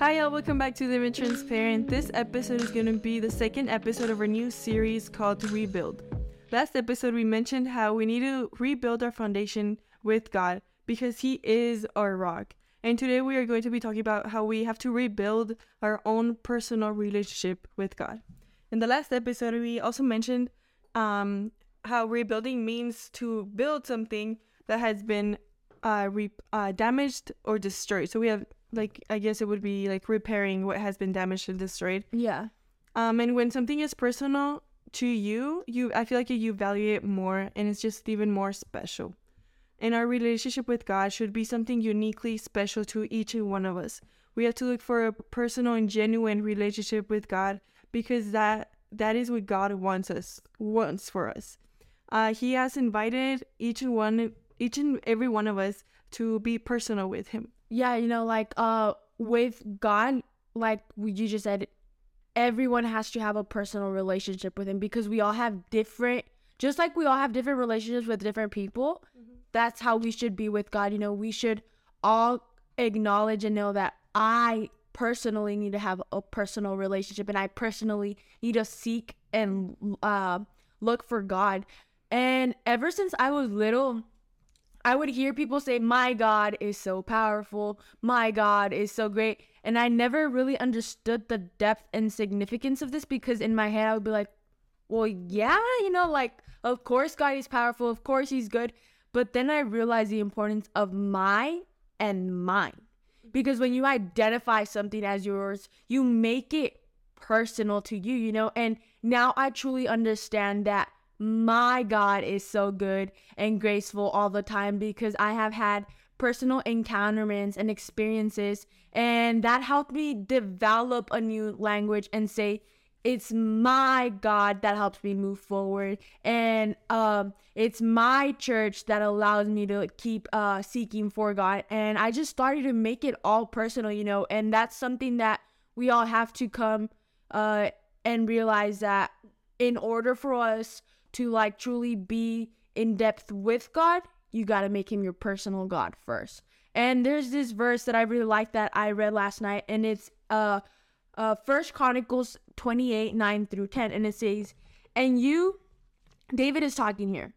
Hi, y'all. Welcome back to Live Transparent. This episode is going to be the second episode of our new series called Rebuild. Last episode, we mentioned how we need to rebuild our foundation with God because He is our rock. And today we are going to be talking about how we have to rebuild our own personal relationship with God. In the last episode, we also mentioned um, how rebuilding means to build something that has been uh, re- uh, damaged or destroyed. So we have like I guess it would be like repairing what has been damaged and destroyed. Yeah. Um, and when something is personal to you, you I feel like you value it more, and it's just even more special. And our relationship with God should be something uniquely special to each and one of us. We have to look for a personal and genuine relationship with God because that that is what God wants us wants for us. Uh, he has invited each and one each and every one of us to be personal with Him yeah, you know, like uh with God, like you just said, everyone has to have a personal relationship with him because we all have different just like we all have different relationships with different people. Mm-hmm. That's how we should be with God. You know, we should all acknowledge and know that I personally need to have a personal relationship and I personally need to seek and uh, look for God. And ever since I was little, I would hear people say, My God is so powerful. My God is so great. And I never really understood the depth and significance of this because in my head, I would be like, Well, yeah, you know, like, of course, God is powerful. Of course, He's good. But then I realized the importance of my and mine. Because when you identify something as yours, you make it personal to you, you know? And now I truly understand that my God is so good and graceful all the time because I have had personal encounterments and experiences, and that helped me develop a new language and say, it's my God that helps me move forward, and um, it's my church that allows me to keep uh, seeking for God. And I just started to make it all personal, you know, and that's something that we all have to come uh, and realize that in order for us to like truly be in depth with God, you got to make him your personal God first. And there's this verse that I really like that I read last night, and it's uh uh First Chronicles 28, 9 through 10, and it says, And you, David is talking here,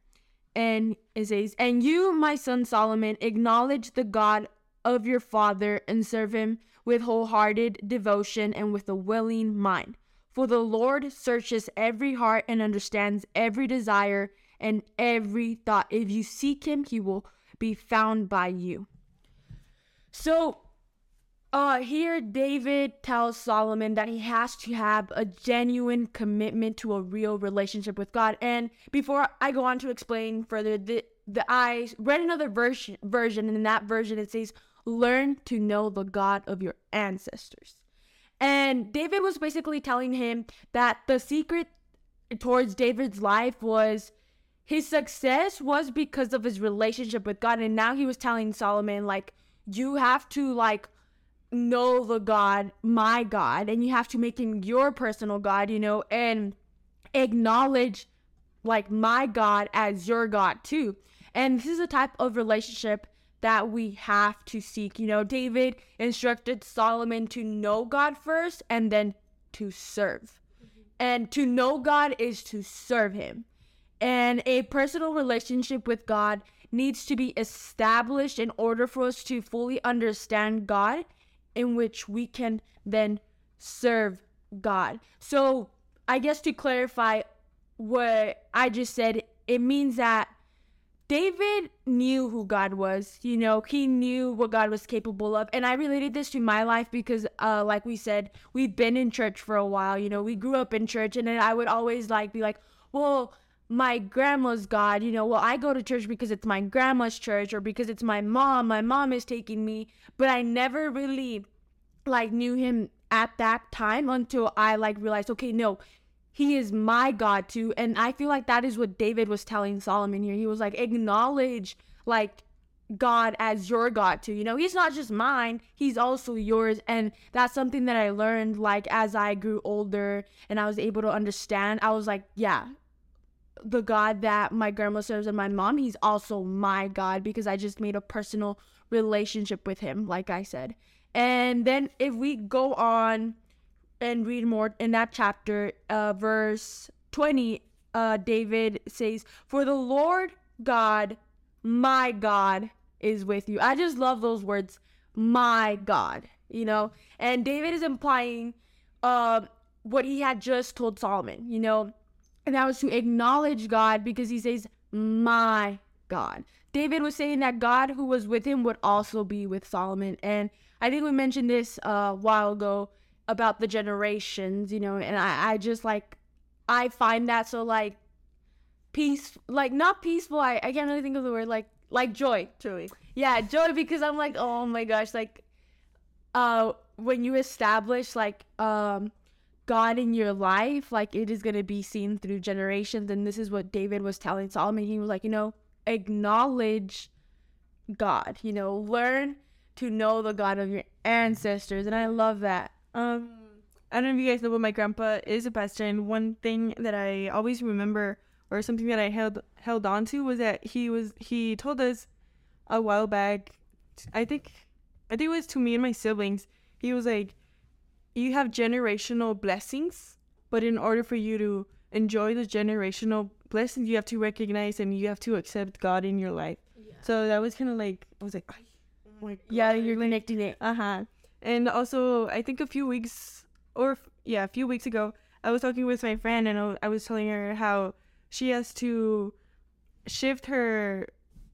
and it says, And you, my son Solomon, acknowledge the God of your father and serve him with wholehearted devotion and with a willing mind. For the Lord searches every heart and understands every desire and every thought. If you seek him, he will be found by you. So, uh, here David tells Solomon that he has to have a genuine commitment to a real relationship with God. And before I go on to explain further, the, the I read another version version, and in that version it says, "Learn to know the God of your ancestors." And David was basically telling him that the secret towards David's life was his success was because of his relationship with God. And now he was telling Solomon, like, you have to, like, know the God, my God, and you have to make him your personal God, you know, and acknowledge, like, my God as your God, too. And this is a type of relationship that we have to seek. You know, David instructed Solomon to know God first and then to serve. And to know God is to serve Him. And a personal relationship with God needs to be established in order for us to fully understand God, in which we can then serve God. So, I guess to clarify what I just said, it means that David knew who God was. You know, he knew what God was capable of. And I related this to my life because, uh, like we said, we've been in church for a while. You know, we grew up in church. And then I would always like be like, well, my grandma's God, you know, well, I go to church because it's my grandma's church or because it's my mom. My mom is taking me. But I never really like knew him at that time until I like realized, okay, no, he is my God too. And I feel like that is what David was telling Solomon here. He was like, acknowledge like God as your God too. You know, he's not just mine, he's also yours. And that's something that I learned like as I grew older and I was able to understand. I was like, yeah, the God that my grandma serves and my mom, he's also my God because I just made a personal relationship with him, like I said. And then if we go on and read more in that chapter, uh, verse 20, uh, David says, For the Lord God, my God, is with you. I just love those words, my God, you know? And David is implying uh, what he had just told Solomon, you know? And that was to acknowledge God because he says, my God. David was saying that God who was with him would also be with Solomon. And I think we mentioned this uh, a while ago about the generations, you know, and I, I just like, I find that so like peace, like not peaceful. I, I can't really think of the word, like, like joy. Joey. Yeah, joy because I'm like, oh my gosh, like uh when you establish like um God in your life, like it is gonna be seen through generations. And this is what David was telling Solomon. He was like, you know, acknowledge God, you know, learn to know the God of your ancestors. And I love that. Um, I don't know if you guys know, but my grandpa is a pastor, and one thing that I always remember, or something that I held held on to, was that he was he told us a while back. I think, I think it was to me and my siblings. He was like, "You have generational blessings, but in order for you to enjoy the generational blessings, you have to recognize and you have to accept God in your life." So that was kind of like I was like, "Oh Yeah, you're connecting it. uh huh. And also, I think a few weeks, or yeah, a few weeks ago, I was talking with my friend and I was telling her how she has to shift her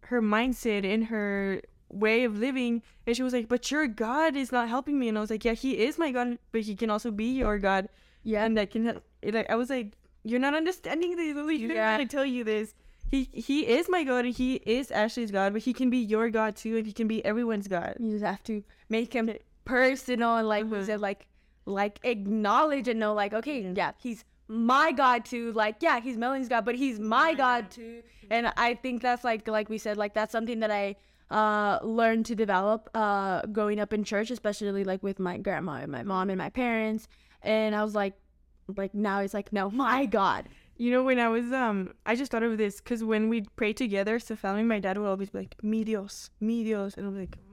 her mindset and her way of living. And she was like, "But your God is not helping me." And I was like, "Yeah, He is my God, but He can also be your God." Yeah. and that can Like I was like, "You're not understanding this. Lily. You Yeah. didn't tell you this." He he is my God and he is Ashley's God, but he can be your God too, and he can be everyone's God. You just have to make him personal and like we Mhm. said, like like acknowledge and know like, okay, yeah, he's my God too. Like, yeah, he's Melanie's God, but he's my God too. And I think that's like like we said, like that's something that I uh learned to develop uh growing up in church, especially like with my grandma and my mom and my parents. And I was like like now it's like, no, my God. You know, when I was um, I just thought of this because when we pray together so family, my dad would always be like, "Mi Dios, mi Dios," and I'm like, "Oh,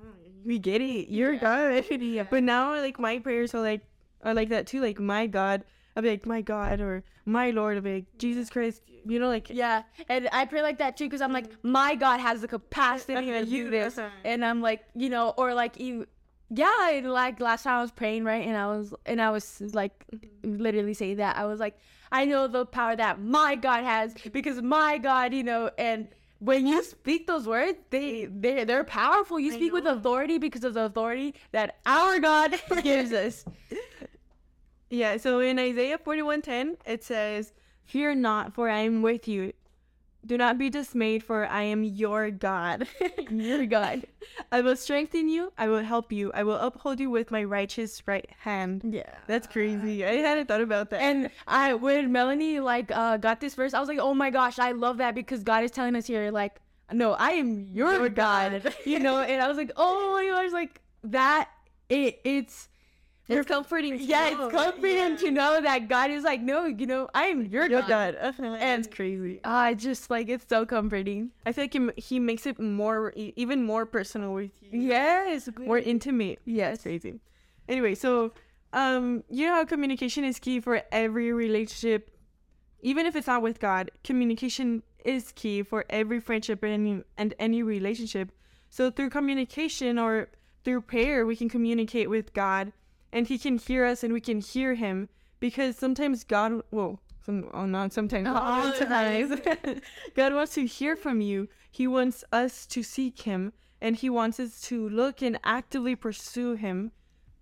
"We get it, you're God." But now, like my prayers are like are like that too. Like my God, I'll be like my God or my Lord. I'll be like Jesus Christ. You know, like Yeah, and I pray like that too because I'm like, my God has the capacity to uh-huh, do this, and I'm like, you know, or like you, yeah, and like last time I was praying right, and I was and I was like, mm-hmm. literally saying that I was like, I know the power that my God has because my God, you know, and when you speak those words, they they they're powerful. You speak with authority because of the authority that our God gives us. Yeah, so in Isaiah 41:10 it says, "Fear not, for I am with you. Do not be dismayed, for I am your God. Your God. I will strengthen you, I will help you, I will uphold you with my righteous right hand." Yeah. That's crazy. I hadn't thought about that. And I when Melanie like uh got this verse, I was like, oh my gosh, I love that because God is telling us here, like, no, I am your, Your God. God. you know, and I was like, oh my gosh, like that it it's it's comforting. yeah, know. it's comforting to know that God is like, no, you know, I am your, God. God. And it's crazy. Ah, it's just like it's so comforting. I feel like he, he makes it more, even more personal with you. Yes. More intimate. Yes. That's crazy. Anyway, so um, you know how communication is key for every relationship, even if it's not with God. Communication is key for every friendship and and any relationship. So through communication or through prayer, we can communicate with God, and He can hear us, and we can hear Him. Because sometimes God, well, some, oh, not sometimes, All times, God wants to hear from you. He wants us to seek Him, and He wants us to look and actively pursue Him.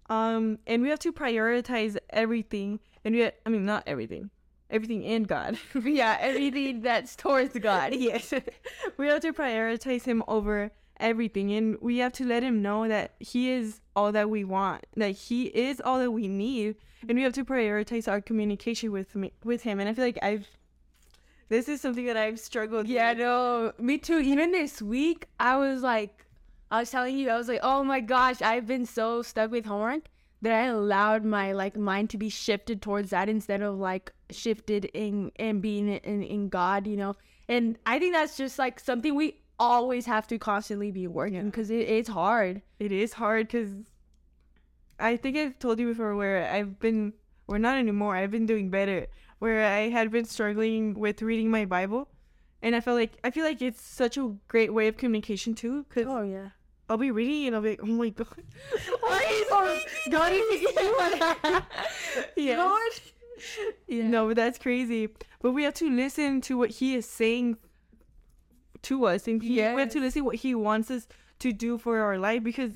Um, and we have to prioritize everything, and we, I mean, not everything, everything in God. yeah, everything that's towards God. yes, we have to prioritize Him over everything, and we have to let Him know that He is all that we want, that He is all that we need, and we have to prioritize our communication with me, with Him. And I feel like I've, this is something that I've struggled. Yeah, with. no, me too. Even this week, I was like, I was telling you, I was like, oh my gosh, I've been so stuck with homework that I allowed my like mind to be shifted towards that instead of like shifted in and being in in God, you know. And I think that's just like something we always have to constantly be working because it, it's hard. it is hard because I think I've told you before where I've been, or not anymore. I've been doing better. Where I had been struggling with reading my Bible, and I felt like I feel like it's such a great way of communication too. Cause Oh yeah. I'll be reading and I'll be like, oh my god, God yeah. No, but that's crazy. But we have to listen to what he is saying to us, and he, we have to listen what he wants us to do for our life because,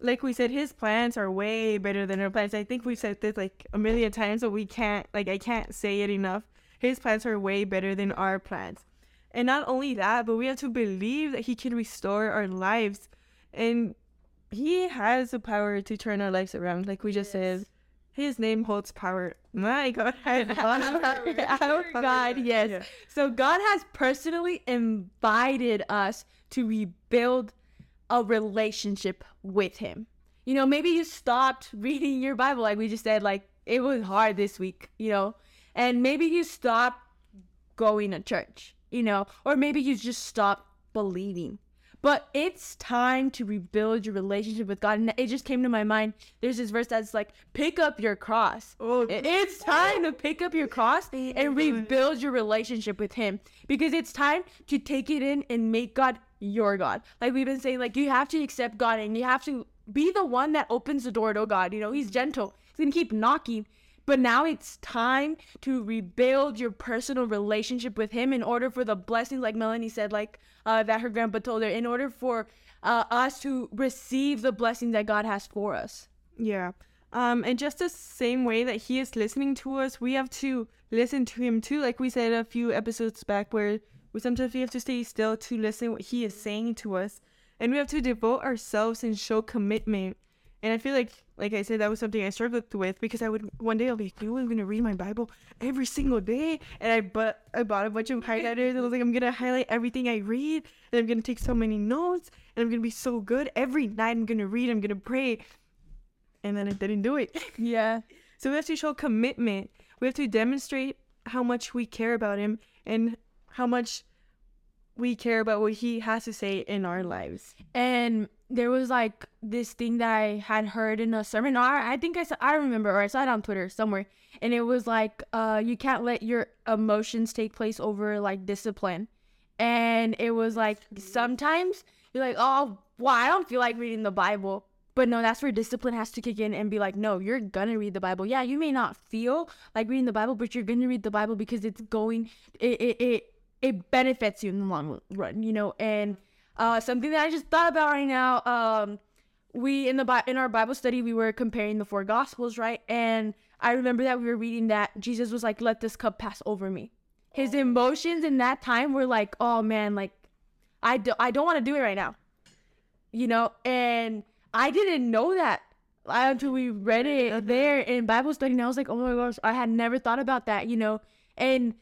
like we said, his plans are way better than our plans. I think we've said this like a million times, but we can't like I can't say it enough. His plans are way better than our plans, and not only that, but we have to believe that he can restore our lives, and he has the power to turn our lives around, like we just said. His name holds power. My God. Our God, yes. Yeah. So God has personally invited us to rebuild a relationship with Him. You know, maybe you stopped reading your Bible, like we just said, like it was hard this week, you know, and maybe you stopped going to church, you know, or maybe you just stopped believing. But it's time to rebuild your relationship with God. And it just came to my mind. There's this verse that's like, pick up your cross. Oh, It's time to pick up your cross and rebuild your relationship with Him because it's time to take it in and make God your God. Like we've been saying, like you have to accept God and you have to be the one that opens the door to God. You know, He's gentle, He's gonna keep knocking. But now it's time to rebuild your personal relationship with Him in order for the blessings, like Melanie said, like uh, that her grandpa told her, in order for uh, us to receive the blessings that God has for us. Yeah. Um, and just the same way that he is listening to us, we have to listen to him too. Like we said a few episodes back, where we sometimes we have to stay still to listen what he is saying to us, and we have to devote ourselves and show commitment. And I feel like, like I said, that was something I struggled with because I would one day I'll be like, you I'm gonna read my Bible every single day, and I but I bought a bunch of highlighters. And I was like, I'm gonna highlight everything I read, and I'm gonna take so many notes, and I'm gonna be so good every night. I'm gonna read, I'm gonna pray, and then I didn't do it. Yeah. So we have to show commitment. We have to demonstrate how much we care about him and how much we care about what he has to say in our lives. and there was like this thing that I had heard in a sermon. Or I think I saw, I remember, or I saw it on Twitter somewhere, and it was like, uh, you can't let your emotions take place over like discipline. And it was like sometimes you're like, oh, well, I don't feel like reading the Bible. But no, that's where discipline has to kick in and be like, no, you're gonna read the Bible. Yeah, you may not feel like reading the Bible, but you're gonna read the Bible because it's going, it, it, it, it benefits you in the long run, you know. And uh, something that I just thought about right now, um, we in the Bi- in our Bible study we were comparing the four Gospels, right? And I remember that we were reading that Jesus was like, "Let this cup pass over me." His emotions in that time were like, "Oh man, like I do- I don't want to do it right now," you know. And I didn't know that until we read it there in Bible study, and I was like, "Oh my gosh, I had never thought about that," you know. And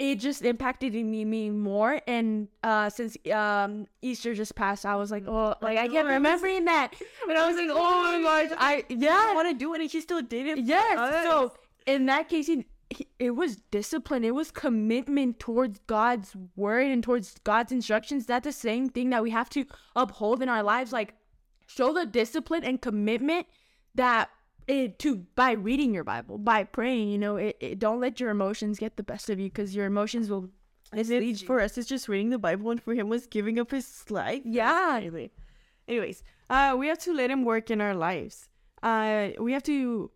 it just impacted me, me more. And uh, since um, Easter just passed, I was like, oh, like I can't remembering that. But I was like, oh my gosh, I yeah, I want to do it and he still did it. yes. So in that case, he, he, it was discipline. It was commitment towards God's word and towards God's instructions. That's the same thing that we have to uphold in our lives. Like show the discipline and commitment that it to by reading your Bible, by praying. You know, it, it don't let your emotions get the best of you because your emotions will. And for us, it's just reading the Bible, and for him was giving up his life. Yeah. Anyway, anyways, uh, we have to let him work in our lives. Uh, we have to,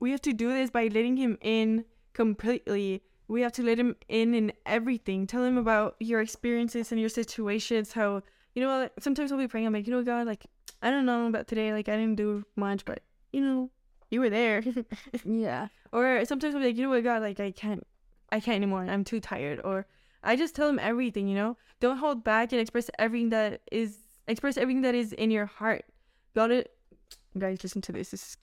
we have to do this by letting him in completely. We have to let him in in everything. Tell him about your experiences and your situations. How you know, sometimes I'll be praying. I'm like, you know, God, like I don't know about today. Like I didn't do much, but you know, you were there. Yeah. or sometimes be like, you know what, God, like I can't, I can't anymore. I'm too tired. Or I just tell him everything. You know, don't hold back and express everything that is express everything that is in your heart. God, it, guys, listen to this. This is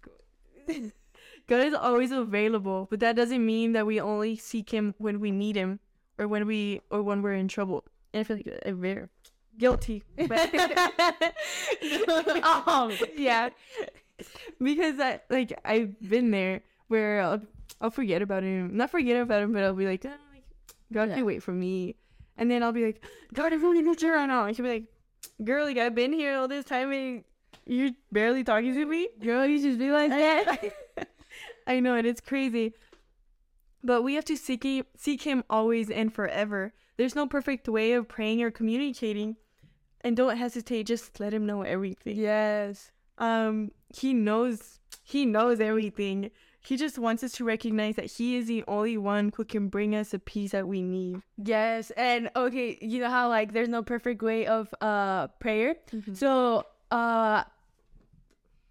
good. God is always available, but that doesn't mean that we only seek Him when we need Him or when we or when we're in trouble. And I feel like I'm very guilty. But um, yeah, because I like I've been there where I'll, I'll forget about him, not forget about him, but I'll be like, "Ah, like God Yeah. can wait for me, and then I'll be like, God, I really need you right now. And she'll be like, Girl, like I've been here all this time, and You're barely talking to me? Girl, you just be like that. I know it. It's crazy. But we have to seek him, seek him always and forever. There's no perfect way of praying or communicating. And don't hesitate. Just let him know everything. yes. Um, he knows. He knows everything. He just wants us to recognize that he is the only one who can bring us the peace that we need. Yes. And okay, you know how like there's no perfect way of uh prayer. Mm-hmm. So uh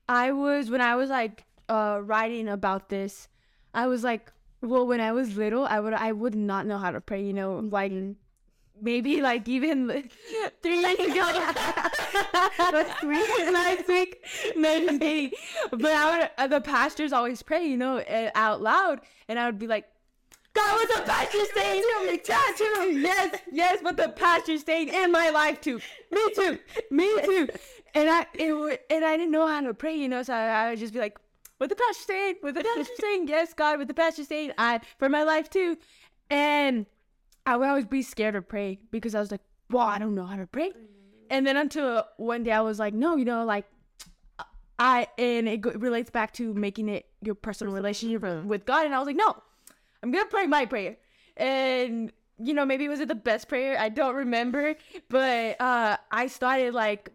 I was when I was like uh writing about this, I was like well when I was little I would I would not know how to pray, you know, like maybe like even three years ago. Week last week no but I would uh, the pastors always pray you know uh, out loud. And I would be like God what's the pastor saying to me? tattoo yes yes but the pastor saying in my life too. Me too me too. And I it and I didn't know how to pray you know so I, I would just be like what the pastor saying? What the pastor saying? Yes God what the pastor saying? I for my life too. And I would always be scared to pray because I was like, well, I don't know how to pray. And then until one day I was like, no, you know, like I, and it go- relates back to making it your personal relationship with God. And I was like, no, I'm going to pray my prayer. And, you know, maybe it was it the best prayer? I don't remember. But uh, I started like,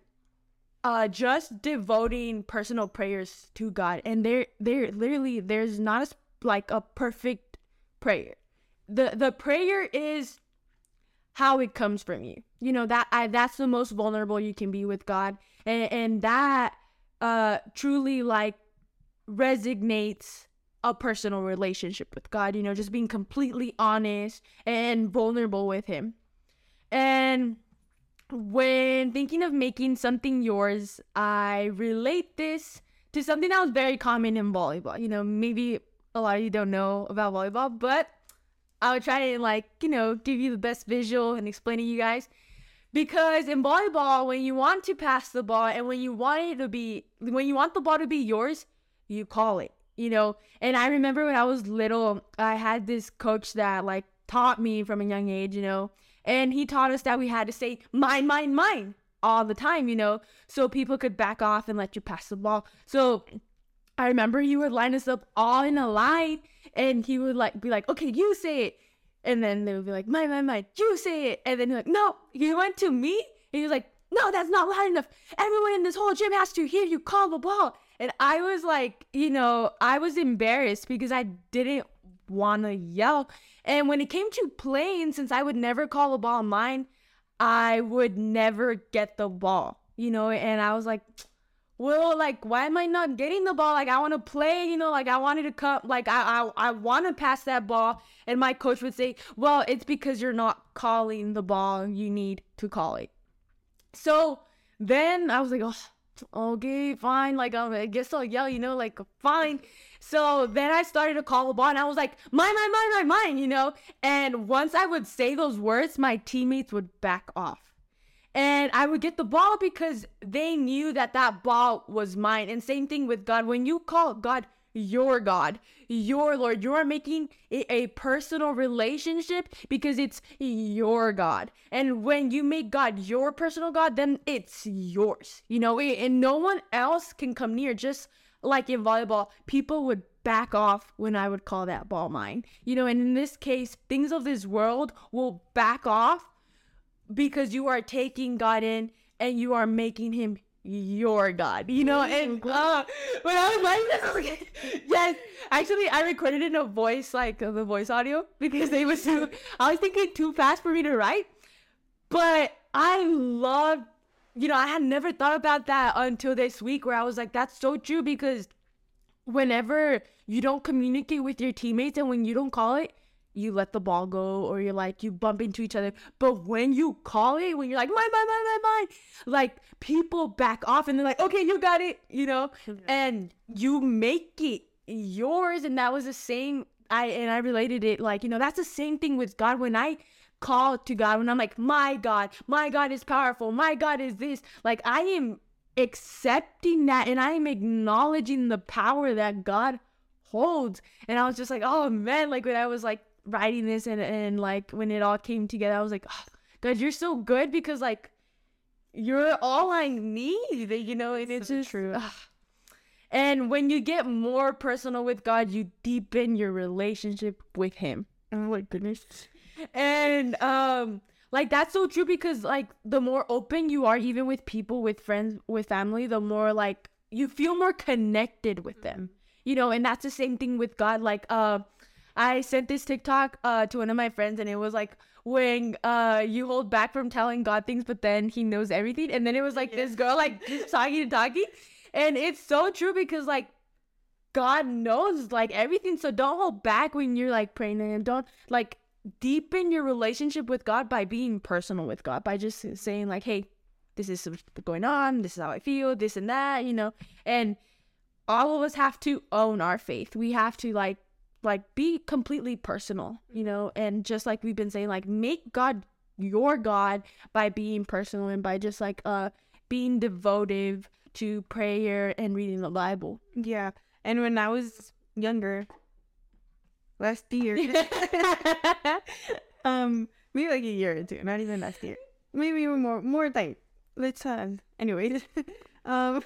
uh, just devoting personal prayers to God, and there, there, literally, there's not a like a perfect prayer the the prayer is how it comes from you. You know that i that's the most vulnerable you can be with god. And and that uh truly like resignates a personal relationship with god you know just being completely honest and vulnerable with him. And when thinking of making something yours i relate this to something that was very common in volleyball. You know maybe a lot of you don't know about volleyball but I would try to like, you know, give you the best visual and explain to you guys. Because in volleyball, when you want to pass the ball and when you want it to be when you want the ball to be yours, you call it. You know? And I remember when I was little, I had this coach that like taught me from a young age, you know, and he taught us that we had to say mine, mine, mine all the time, you know, so people could back off and let you pass the ball. So I remember he would line us up all in a line and he would like be like, okay, you say it. And then they would be like, my, my, my, you say it. And then he's like, no, he went to me. And he was like, no, that's not loud enough. Everyone in this whole gym has to hear you call the ball. And I was like, you know, I was embarrassed because I didn't want to yell. And when it came to playing, since I would never call the ball mine, I would never get the ball, you know, and I was like, well, like, why am I not getting the ball? Like, I want to play, you know, like, I wanted to come, like, I, I, I want to pass that ball. And my coach would say, well, it's because you're not calling the ball. You need to call it. So then I was like, oh, okay, fine. Like, um, I guess I'll yell, you know, like, fine. So then I started to call the ball and I was like, mine, mine, mine, mine, mine, you know? And once I would say those words, my teammates would back off and I would get the ball because they knew that that ball was mine. And same thing with God. When you call God your God, your Lord, you are making it a personal relationship because it's your God. And when you make God your personal God, then it's yours, you know, and no one else can come near. Just like in volleyball, people would back off when I would call that ball mine, you know, and in this case, things of this world will back off because you are taking God in and you are making him your God, you know? And uh, when I was writing this, I was like, yes, actually, I recorded in a voice, like the voice audio, because it was too, I was thinking too fast for me to write. But I love, you know, I had never thought about that until this week where I was like, that's so true because whenever you don't communicate with your teammates and when you don't call it, you let the ball go or you're like you bump into each other. But when you call it, when you're like mine, mine, mine, mine, mine, like people back off and they're like, okay, you got it, you know, and you make it yours. And that was the same. I and I related it like you know that's the same thing with God when I call to God when I'm like my God, my God is powerful, my God is this. Like I am accepting that and I am acknowledging the power that God holds. And I was just like, oh man, like when I was like writing this and and like when it all came together, I was like, oh, God, you're so good because like you're all I need, you know, and it's So just true. ugh. And when you get more personal with God, you deepen your relationship with Him. Oh my goodness. And um like that's so true because like the more open you are even with people, with friends, with family, the more like you feel more connected with them. You know, and that's the same thing with God. Like uh I sent this TikTok uh to one of my friends and it was like when uh you hold back from telling God things but then he knows everything and then it was like this girl like just talking and talking and it's so true because like God knows like everything. So don't hold back when you're like praying to Him. Don't like deepen your relationship with God by being personal with God, by just saying, like, hey, this is going on. This is how I feel, this and that, you know. And all of us have to own our faith. We have to like, like be completely personal, you know, and just like we've been saying, like make God your God by being personal and by just like uh being devoted to prayer and reading the Bible. Yeah. And when I was younger, last year, um, maybe like a year or two, not even last year, maybe even more, more like, let's, uh, anyways, um,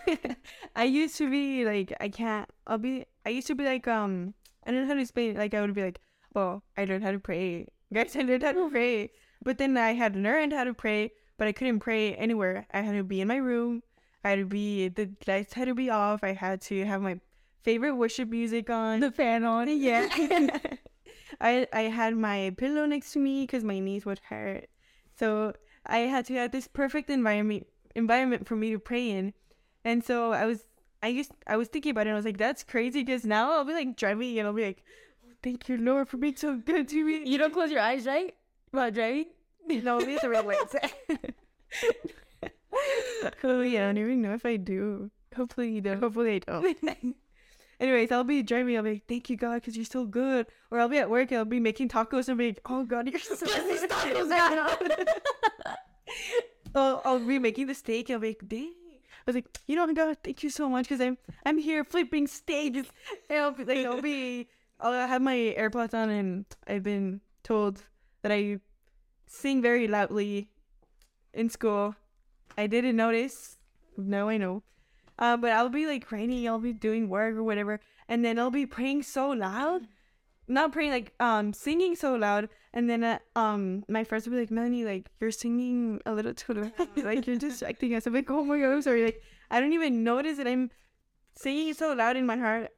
I used to be like, I can't, I'll be, I used to be like, um, I don't know how to explain it, like, I would be like, oh, I learned how to pray, guys, I learned how to pray, but then I had learned how to pray, but I couldn't pray anywhere, I had to be in my room, I had to be, the lights had to be off, I had to have my favorite worship music on. the fan on. Yeah. I I had my pillow next to me because my knees would hurt. So I had to have this perfect environment environment for me to pray in. And so I was I used I was thinking about it and I was like, that's crazy because now I'll be like driving and I'll be like, oh, thank you, Lord, for being so good to me. You don't close your eyes, right? While driving? No, these are real words. oh yeah, I don't even know if I do. Hopefully you don't. Hopefully I don't. Anyways, I'll be driving. I'll be like, "Thank you, God, because you're so good." Or I'll be at work. I'll be making tacos and be like, "Oh God, you're so good." tacos, God. I'll, I'll be making the steak. And I'll be like, "Dang." I was like, "You know, God, thank you so much because I'm I'm here flipping stages. I'll be like, I'll be I'll have my AirPods on, and I've been told that I sing very loudly in school. I didn't notice. No, I know. Uh, but I'll be like writing, I'll be doing work or whatever, and then I'll be praying so loud, not praying like um singing so loud, and then uh, um my friends would be like, Melanie, like you're singing a little too loud, like you're distracting us. I'm like, oh my god, I'm sorry. Like I don't even notice that I'm singing so loud in my heart.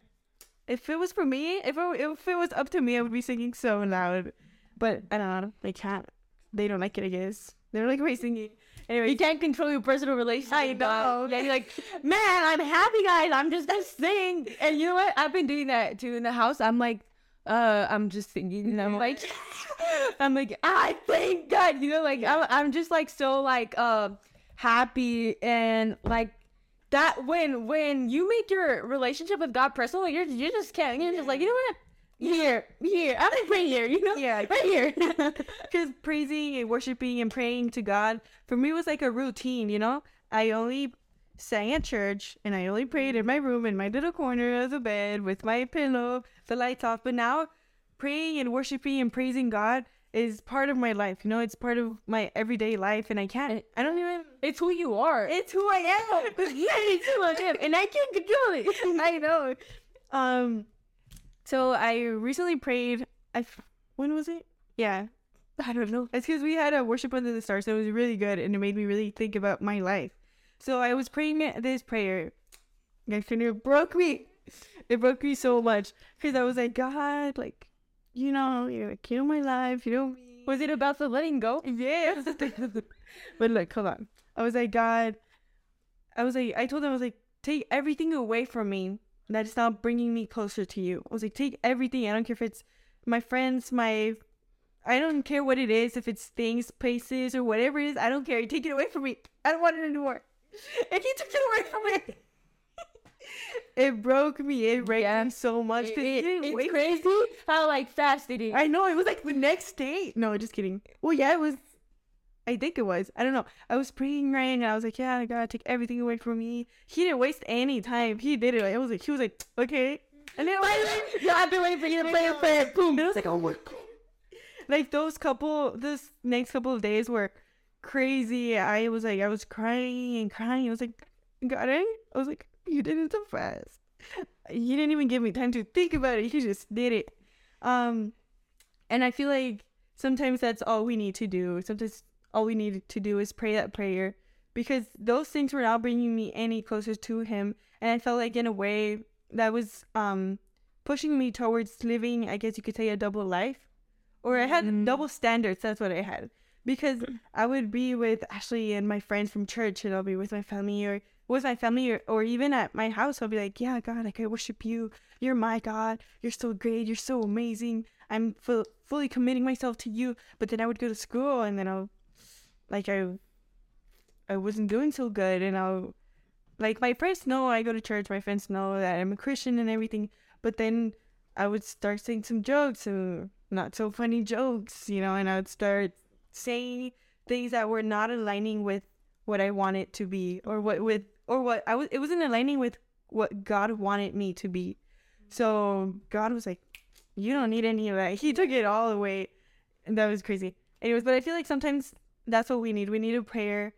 If it was for me, if it, if it was up to me, I would be singing so loud. But I don't know, they can't. They don't like it, I guess. They're like, why singing? Anyway, You can't control your personal relationship. I know. Yeah, you're like, man, I'm happy, guys. I'm just gonna sing. And you know what? I've been doing that too in the house. I'm like, uh, I'm just thinking, and I'm like, I'm like, I thank God. You know, like I'm, I'm just like so like uh, happy and like that when when you make your relationship with God personal, you're you just can't. You're just like, you know what? Here, here. I'm like right here. You know? Yeah. right here. because praising and worshiping and praying to God for me was like a routine, you know. I only sang at church and I only prayed in my room in my little corner of the bed with my pillow, the lights off. But now, praying and worshiping and praising God is part of my life. You know, it's part of my everyday life, and I can't. I don't even. it's who you are. It's who I am. yeah, it's who I am, and I can't control it. I know. Um, so I recently prayed. I when was it? Yeah, I don't know. It's because we had a worship under the stars, so it was really good, and it made me really think about my life. So I was praying this prayer, and it broke me. It broke me so much because I was like, God, like, you know, you're like, you know my life, you know me. Was it about the letting go? Yes. but look, hold on. I was like, God, I was like, I told him, I was like, take everything away from me that is not bringing me closer to you. I was like, take everything. I don't care if it's my friends, my, I don't care what it is, if it's things, places, or whatever it is. I don't care. Take it away from me. I don't want it anymore. And he took it away from me. it broke me. It broke Yeah. me so much. It- didn't it's wait crazy how like fast it is. I know it was like the next day. No, just kidding. Well, yeah, it was. I think it was. I don't know. I was praying right, and I was like, "Yeah, I gotta take everything away from me." He didn't waste any time. He did it. I was like, he was like, "Okay," and then yeah, I've been waiting for you to play it, play it, boom. And I was like, "Oh my god!" Like those couple, this next couple of days were crazy. I was like, I was crying and crying. I was like, got it? I was like, you did it so fast. You didn't even give me time to think about it. You just did it. Um, and I feel like sometimes that's all we need to do. Sometimes all we need to do is pray that prayer because those things were not bringing me any closer to Him. And I felt like, in a way, that was um pushing me towards living, I guess you could say, a double life. Or I had Mm. double standards. That's what I had. Because mm. I would be with Ashley and my friends from church, and I'll be with my family, or with my family, or, or even at my house. I'll be like, Yeah, God, like, I worship you. You're my God. You're so great. You're so amazing. I'm fu- fully committing myself to you. But then I would go to school, and then I'll, like, I, I wasn't doing so good, and I'll, like, my friends know I go to church. My friends know that I'm a Christian and everything. But then I would start saying some jokes or not so funny jokes, you know, and I would start saying things that were not aligning with what I wanted to be or what with or what I was it wasn't aligning with what God wanted me to be. So God was like, You don't need any of that. He took it all away. And that was crazy. Anyways, but I feel like sometimes that's what we need. We need a prayer.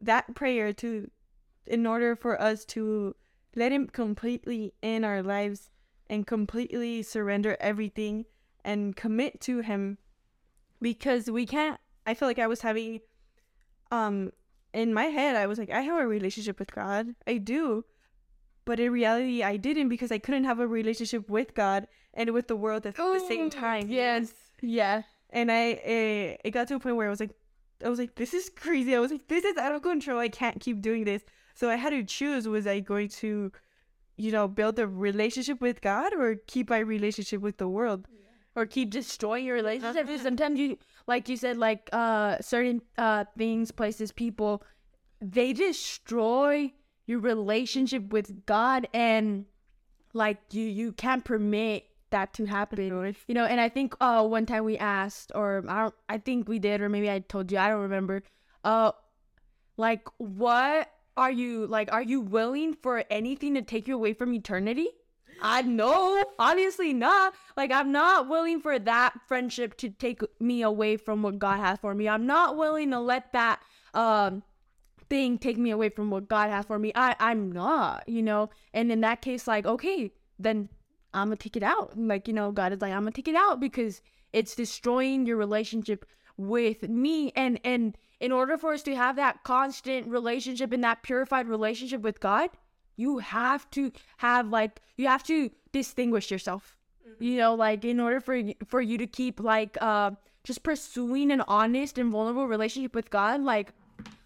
That prayer to in order for us to let him completely in our lives and completely surrender everything and commit to him because we can't I feel like I was having um in my head I was like I have a relationship with God. I do. But in reality I didn't because I couldn't have a relationship with God and with the world at the same time. Yes. Yeah. And I it, it got to a point where I was like I was like this is crazy. I was like this is out of control. I can't keep doing this. So I had to choose was I going to you know build a relationship with God or keep my relationship with the world? or keep destroying your relationship. Sometimes you, like you said, like uh certain uh things, places, people, they destroy your relationship with God, and like you, you can't permit that to happen. You know, and I think uh one time we asked, or I don't, I think we did, or maybe I told you, I don't remember. Uh, like what are you like? Are you willing for anything to take you away from eternity? I know, obviously not. Like I'm not willing for that friendship to take me away from what God has for me. I'm not willing to let that um thing take me away from what God has for me. I I'm not, you know. And in that case, like okay, then I'm gonna take it out. Like you know, God is like I'm gonna take it out because it's destroying your relationship with me. And and in order for us to have that constant relationship and that purified relationship with God, you have to have like you have to distinguish yourself. You know like in order for for you to keep like uh just pursuing an honest and vulnerable relationship with god like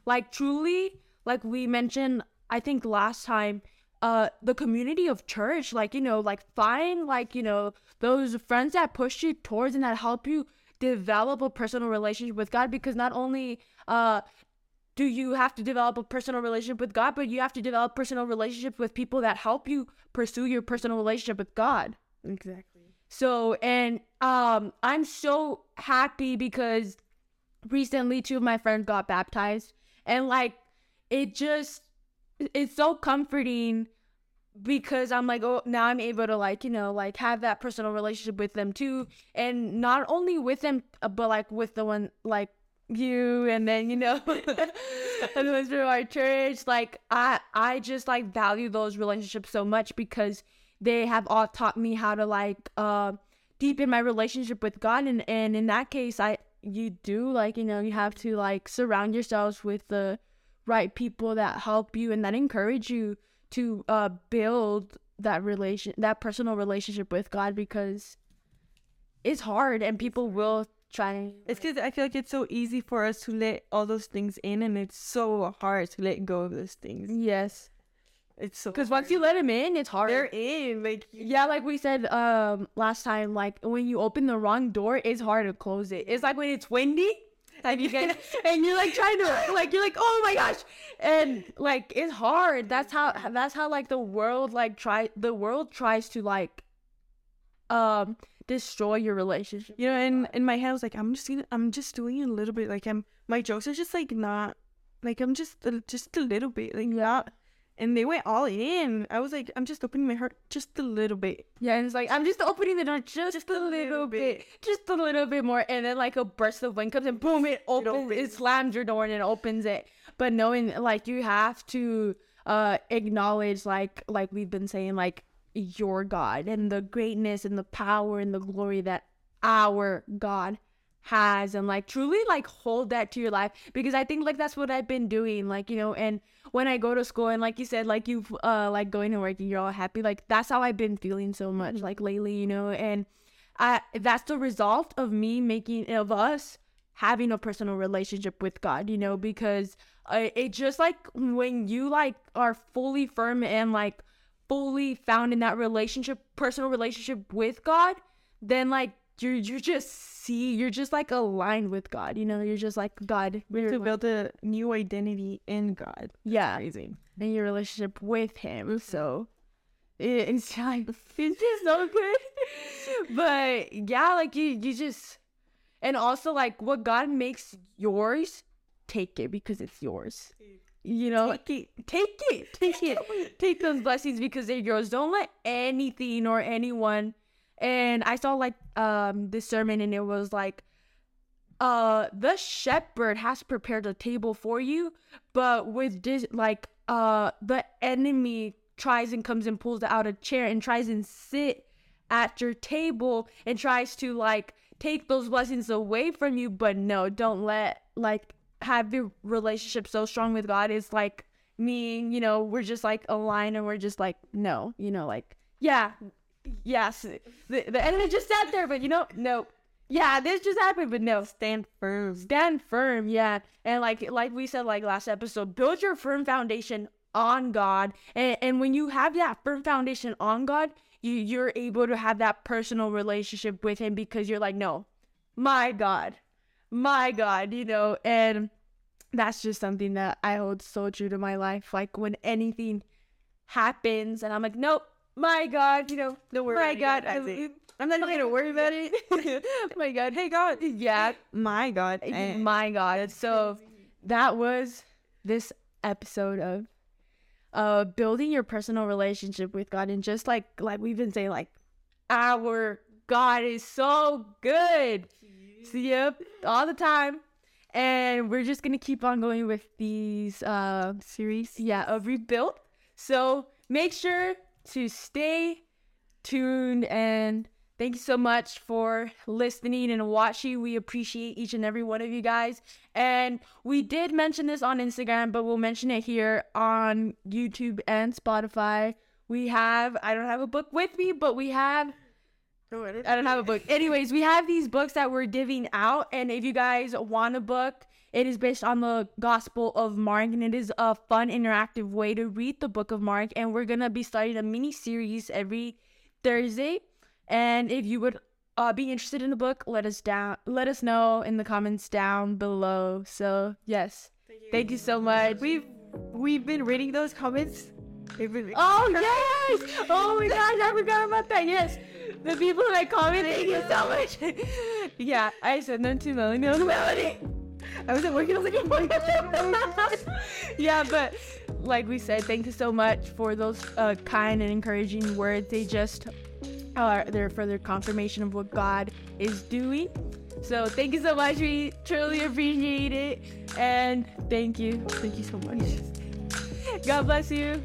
like truly like we mentioned i think last time uh the community of church like you know like find like you know those friends that push you towards and that help you develop a personal relationship with god because not only uh do you have to develop a personal relationship with God, but you have to develop personal relationships with people that help you pursue your personal relationship with God. Exactly. So, and um I'm so happy because recently two of my friends got baptized and like it just it's so comforting because I'm like, oh, now I'm able to like, you know, like have that personal relationship with them too, and not only with them, but like with the one like you, and then you know, and the ones from our church. Like, I I just like value those relationships so much because they have all taught me how to like uh deepen my relationship with God, and and in that case, I you do like you know you have to like surround yourselves with the right people that help you and that encourage you to uh build that relation that personal relationship with God because it's hard and people will try It's because I feel like it's so easy for us to let all those things in, and it's so hard to let go of those things. yes. It's so because once you let them in it's hard. They're in, like yeah like we said um last time like when you open the wrong door it's hard to close it. It's like when it's windy and you get and you're like trying to like you're like oh my gosh! And like it's hard. That's how that's how like the world like try the world tries to like um destroy your relationship you know. In in my head, I was like, I'm just gonna, I'm just doing a little bit. Like I'm, my jokes are just like not, like I'm just just a little bit, like not and they went all in. I was like, I'm just opening my heart just a little bit. Yeah, and it's like I'm just opening the door just, a little bit, just a little bit more, and then like a burst of wind comes and boom, it opens, it, opens. slams your door and it opens it. But knowing like you have to uh acknowledge like like we've been saying like your God and the greatness and the power and the glory that our God has and like truly like hold that to your life. Because I think like that's what I've been doing like you know and when I go to school and like you said like you've uh like going to work and you're all happy like that's how I've been feeling so much like lately you know and I that's the result of me making of us having a personal relationship with God you know because uh, it just like when you like are fully firm and like fully found in that relationship personal relationship with God then like you're you just see you're just like aligned with God. You know, you're just like God. We have we're to build a new identity in God. yeah, Crazy. in your relationship with Him. Mm-hmm. So it, it's like it's just so good. but yeah, like you you just and also like what God makes yours, take it because it's yours. You know, Take it. take it, take it, take those blessings because they're yours. Don't let anything or anyone. And I saw like um this sermon, and it was like, uh, the shepherd has prepared a table for you, but with this, like, uh, the enemy tries and comes and pulls out a chair and tries and sit at your table and tries to like take those blessings away from you. But no, don't let like have the relationship so strong with God is like me, you know, we're just like aligned and we're just like, no, you know, like, yeah, yes, the, the enemy just sat there, but you know, no, yeah, this just happened, but no, Stand firm. stand firm, yeah, and like like we said like last episode, build your firm foundation on God, and and when you have that firm foundation on God, you you're able to have that personal relationship with Him because you're like, no, my God, my God, you know, and that's just something that I hold so true to my life. Like when anything happens, and I'm like, nope, my God, you know, Don't worry my God, I, Isaac. I'm not even gonna worry about it. my God, hey God. yeah, My God. And my God. So that was this episode of uh building your personal relationship with God and just like like we've been saying like our God is so good. So, yep, all the time. And we're just gonna keep on going with these uh series, yeah, of rebuild. So make sure to stay tuned and thank you so much for listening and watching. We appreciate each and every one of you guys. And we did mention this on Instagram, but we'll mention it here on YouTube and Spotify. We have I don't have a book with me, but we have I don't have a book. Anyways, we have these books that we're giving out, and if you guys want a book, it is based on the Gospel of Mark, and it is a fun, interactive way to read the book of Mark. And we're gonna be starting a mini series every Thursday. And if you would uh, be interested in the book, let us down, let us know in the comments down below. So yes, thank you so much. We've we've been reading those comments. Been Oh yes! Oh my gosh, I forgot about that. Yes, the people that comment, thank you so much. yeah, I sent them to Melanie. Melanie. I wasn't working. I was like, oh my God. yeah, but like we said, thank you so much for those uh, kind and encouraging words. They just are they're further confirmation of what God is doing. So thank you so much. We truly appreciate it, and thank you, thank you so much. God bless you.